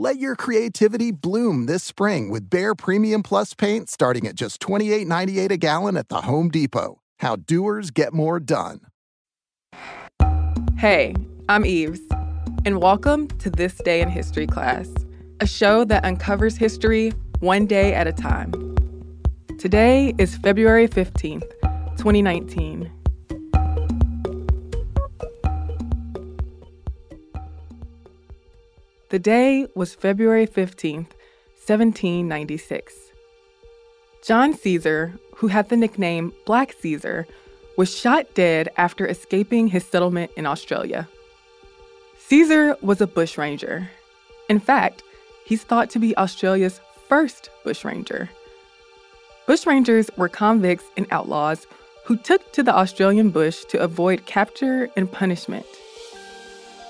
Let your creativity bloom this spring with Behr Premium Plus paint starting at just $28.98 a gallon at the Home Depot. How doers get more done. Hey, I'm Eves, and welcome to This Day in History class, a show that uncovers history one day at a time. Today is February 15th, 2019. The day was February 15th, 1796. John Caesar, who had the nickname Black Caesar, was shot dead after escaping his settlement in Australia. Caesar was a bushranger. In fact, he's thought to be Australia's first bushranger. Bushrangers were convicts and outlaws who took to the Australian bush to avoid capture and punishment.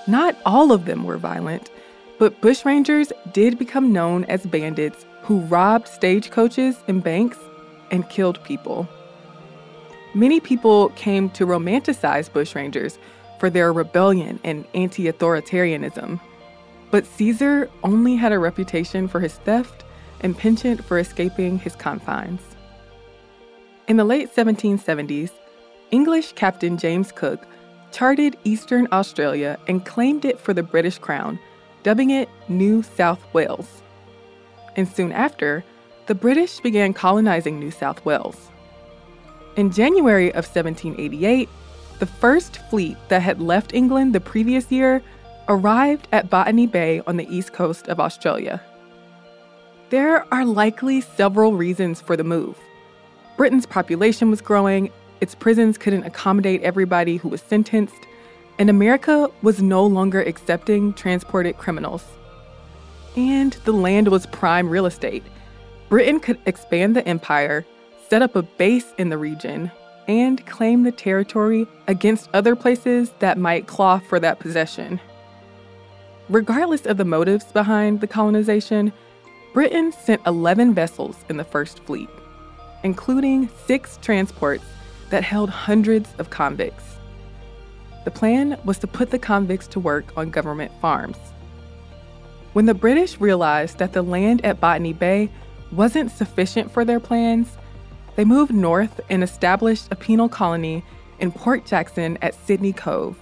Not all of them were violent, but bushrangers did become known as bandits who robbed stagecoaches and banks and killed people. Many people came to romanticize bushrangers for their rebellion and anti authoritarianism. But Caesar only had a reputation for his theft and penchant for escaping his confines. In the late 1770s, English Captain James Cook charted eastern Australia and claimed it for the British Crown dubbing it New South Wales. And soon after, the British began colonizing New South Wales. In January of 1788, the first fleet that had left England the previous year arrived at Botany Bay on the east coast of Australia. There are likely several reasons for the move. Britain's population was growing, its prisons couldn't accommodate everybody who was sentenced, and America was no longer accepting transported criminals. And the land was prime real estate. Britain could expand the empire, set up a base in the region, and claim the territory against other places that might claw for that possession. Regardless of the motives behind the colonization, Britain sent 11 vessels in the First Fleet, including six transports that held hundreds of convicts. The plan was to put the convicts to work on government farms. When the British realized that the land at Botany Bay wasn't sufficient for their plans, they moved north and established a penal colony in Port Jackson at Sydney Cove.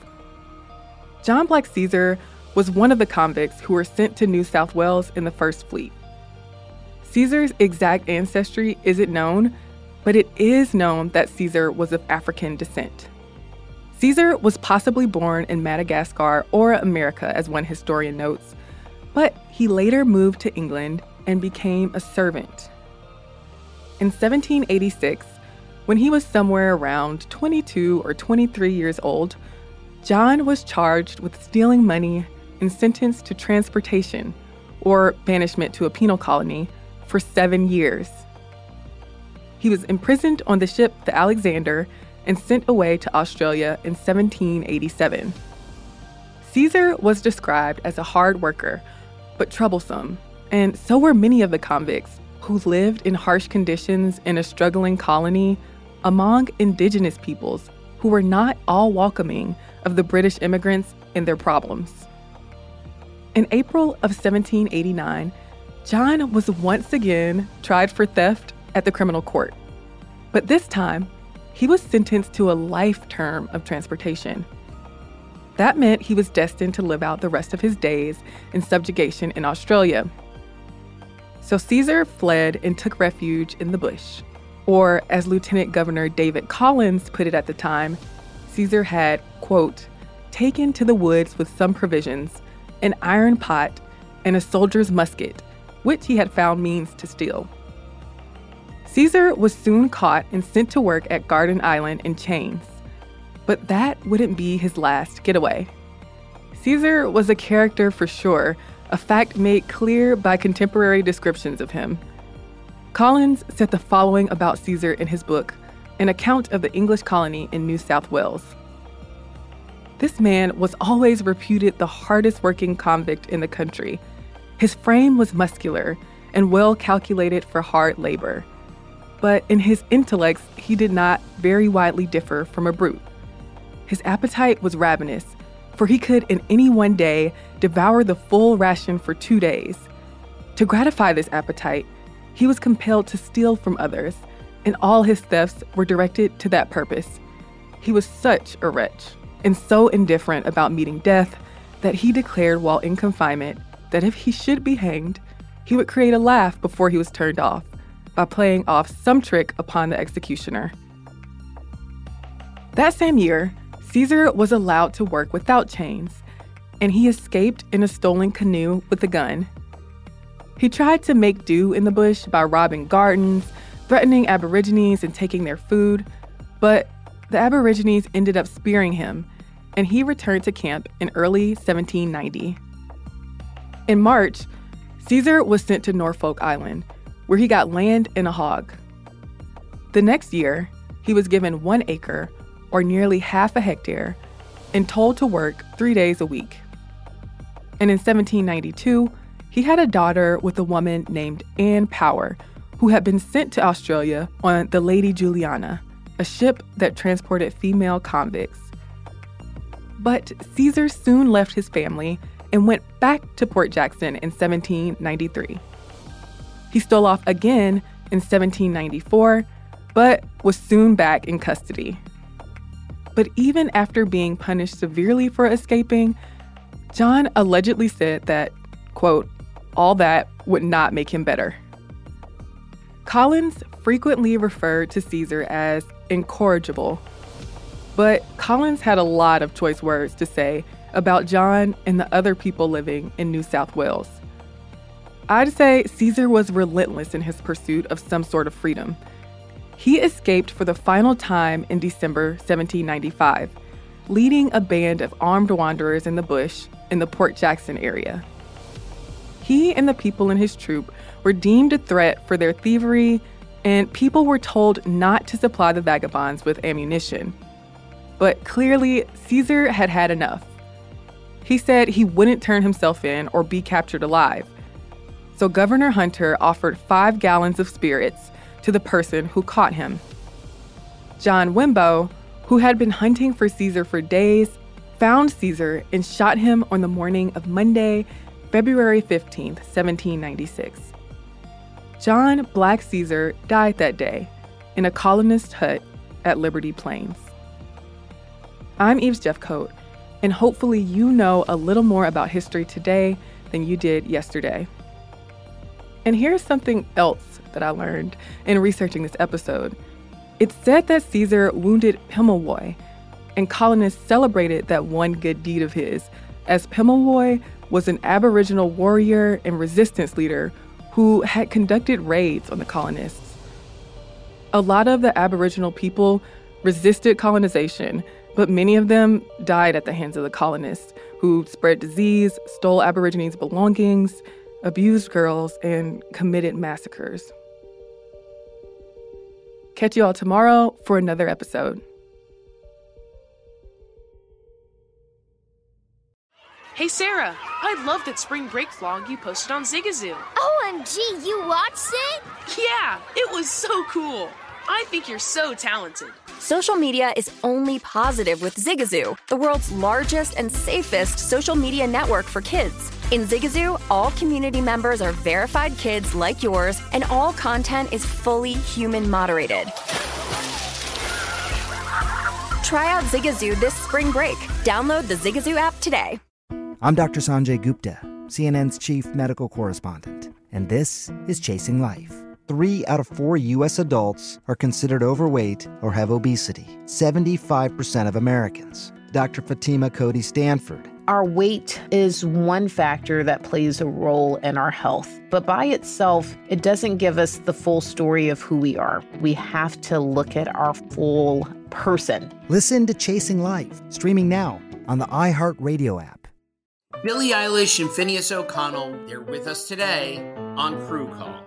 John Black Caesar was one of the convicts who were sent to New South Wales in the First Fleet. Caesar's exact ancestry isn't known, but it is known that Caesar was of African descent. Caesar was possibly born in Madagascar or America, as one historian notes, But he later moved to England and became a servant. In 1786, when he was somewhere around 22 or 23 years old, John was charged with stealing money and sentenced to transportation, or banishment to a penal colony, for seven years. He was imprisoned on the ship the Alexander and sent away to Australia in 1787. Caesar was described as a hard worker, but troublesome, and so were many of the convicts who lived in harsh conditions in a struggling colony among indigenous peoples who were not all welcoming of the British immigrants and their problems. In April of 1789, John was once again tried for theft at the criminal court. But this time, he was sentenced to a life term of transportation. That meant he was destined to live out the rest of his days in subjugation in Australia. So Caesar fled and took refuge in the bush. Or, as Lieutenant Governor David Collins put it at the time, Caesar had, quote, taken to the woods with some provisions, an iron pot, and a soldier's musket, which he had found means to steal. Caesar was soon caught and sent to work at Garden Island in chains. But that wouldn't be his last getaway. Caesar was a character for sure, a fact made clear by contemporary descriptions of him. Collins said the following about Caesar in his book, An Account of the English Colony in New South Wales. This man was always reputed the hardest working convict in the country. His frame was muscular and well calculated for hard labor but in his intellects, he did not very widely differ from a brute. His appetite was ravenous, for he could in any one day devour the full ration for two days. To gratify this appetite, he was compelled to steal from others, and all his thefts were directed to that purpose. He was such a wretch, and so indifferent about meeting death, that he declared while in confinement that if he should be hanged, he would create a laugh before he was turned off by playing off some trick upon the executioner. That same year, Caesar was allowed to work without chains, and he escaped in a stolen canoe with a gun. He tried to make do in the bush by robbing gardens, threatening Aborigines and taking their food, but the Aborigines ended up spearing him, and he returned to camp in early 1790. In March, Caesar was sent to Norfolk Island, where he got land and a hog. The next year, he was given one acre, or nearly half a hectare, and told to work three days a week. And in 1792, he had a daughter with a woman named Anne Power, who had been sent to Australia on the Lady Juliana, a ship that transported female convicts. But Caesar soon left his family and went back to Port Jackson in 1793. He stole off again in 1794, but was soon back in custody. But even after being punished severely for escaping, John allegedly said that, quote, all that would not make him better. Collins frequently referred to Caesar as incorrigible, but Collins had a lot of choice words to say about John and the other people living in New South Wales. I'd say Caesar was relentless in his pursuit of some sort of freedom. He escaped for the final time in December 1795, leading a band of armed wanderers in the bush in the Port Jackson area. He and the people in his troop were deemed a threat for their thievery, and people were told not to supply the vagabonds with ammunition. But clearly, Caesar had had enough. He said he wouldn't turn himself in or be captured alive so Governor Hunter offered five gallons of spirits to the person who caught him. John Wimbo, who had been hunting for Caesar for days, found Caesar and shot him on the morning of Monday, February 15, 1796. John Black Caesar died that day in a colonist hut at Liberty Plains. I'm Eves Jeffcoat, and hopefully you know a little more about history today than you did yesterday. And here's something else that I learned in researching this episode. It said that Caesar wounded Pemulwuy, and colonists celebrated that one good deed of his, as Pemulwuy was an Aboriginal warrior and resistance leader who had conducted raids on the colonists. A lot of the Aboriginal people resisted colonization, but many of them died at the hands of the colonists, who spread disease, stole Aborigines' belongings, abused girls, and committed massacres. Catch you all tomorrow for another episode. Hey Sarah, I love that spring break vlog you posted on Zigazoo. OMG, you watched it? Yeah, it was so cool. I think you're so talented. Social media is only positive with Zigazoo, the world's largest and safest social media network for kids. In Zigazoo, all community members are verified kids like yours, and all content is fully human moderated. Try out Zigazoo this spring break. Download the Zigazoo app today. I'm Dr. Sanjay Gupta, CNN's chief medical correspondent, and this is Chasing Life. Three out of four U.S. adults are considered overweight or have obesity, 75% of Americans. Dr. Fatima Cody Stanford. Our weight is one factor that plays a role in our health, but by itself, it doesn't give us the full story of who we are. We have to look at our full person. Listen to Chasing Life, streaming now on the iHeartRadio app. Billie Eilish and Phineas O'Connell, they're with us today on Crew Call.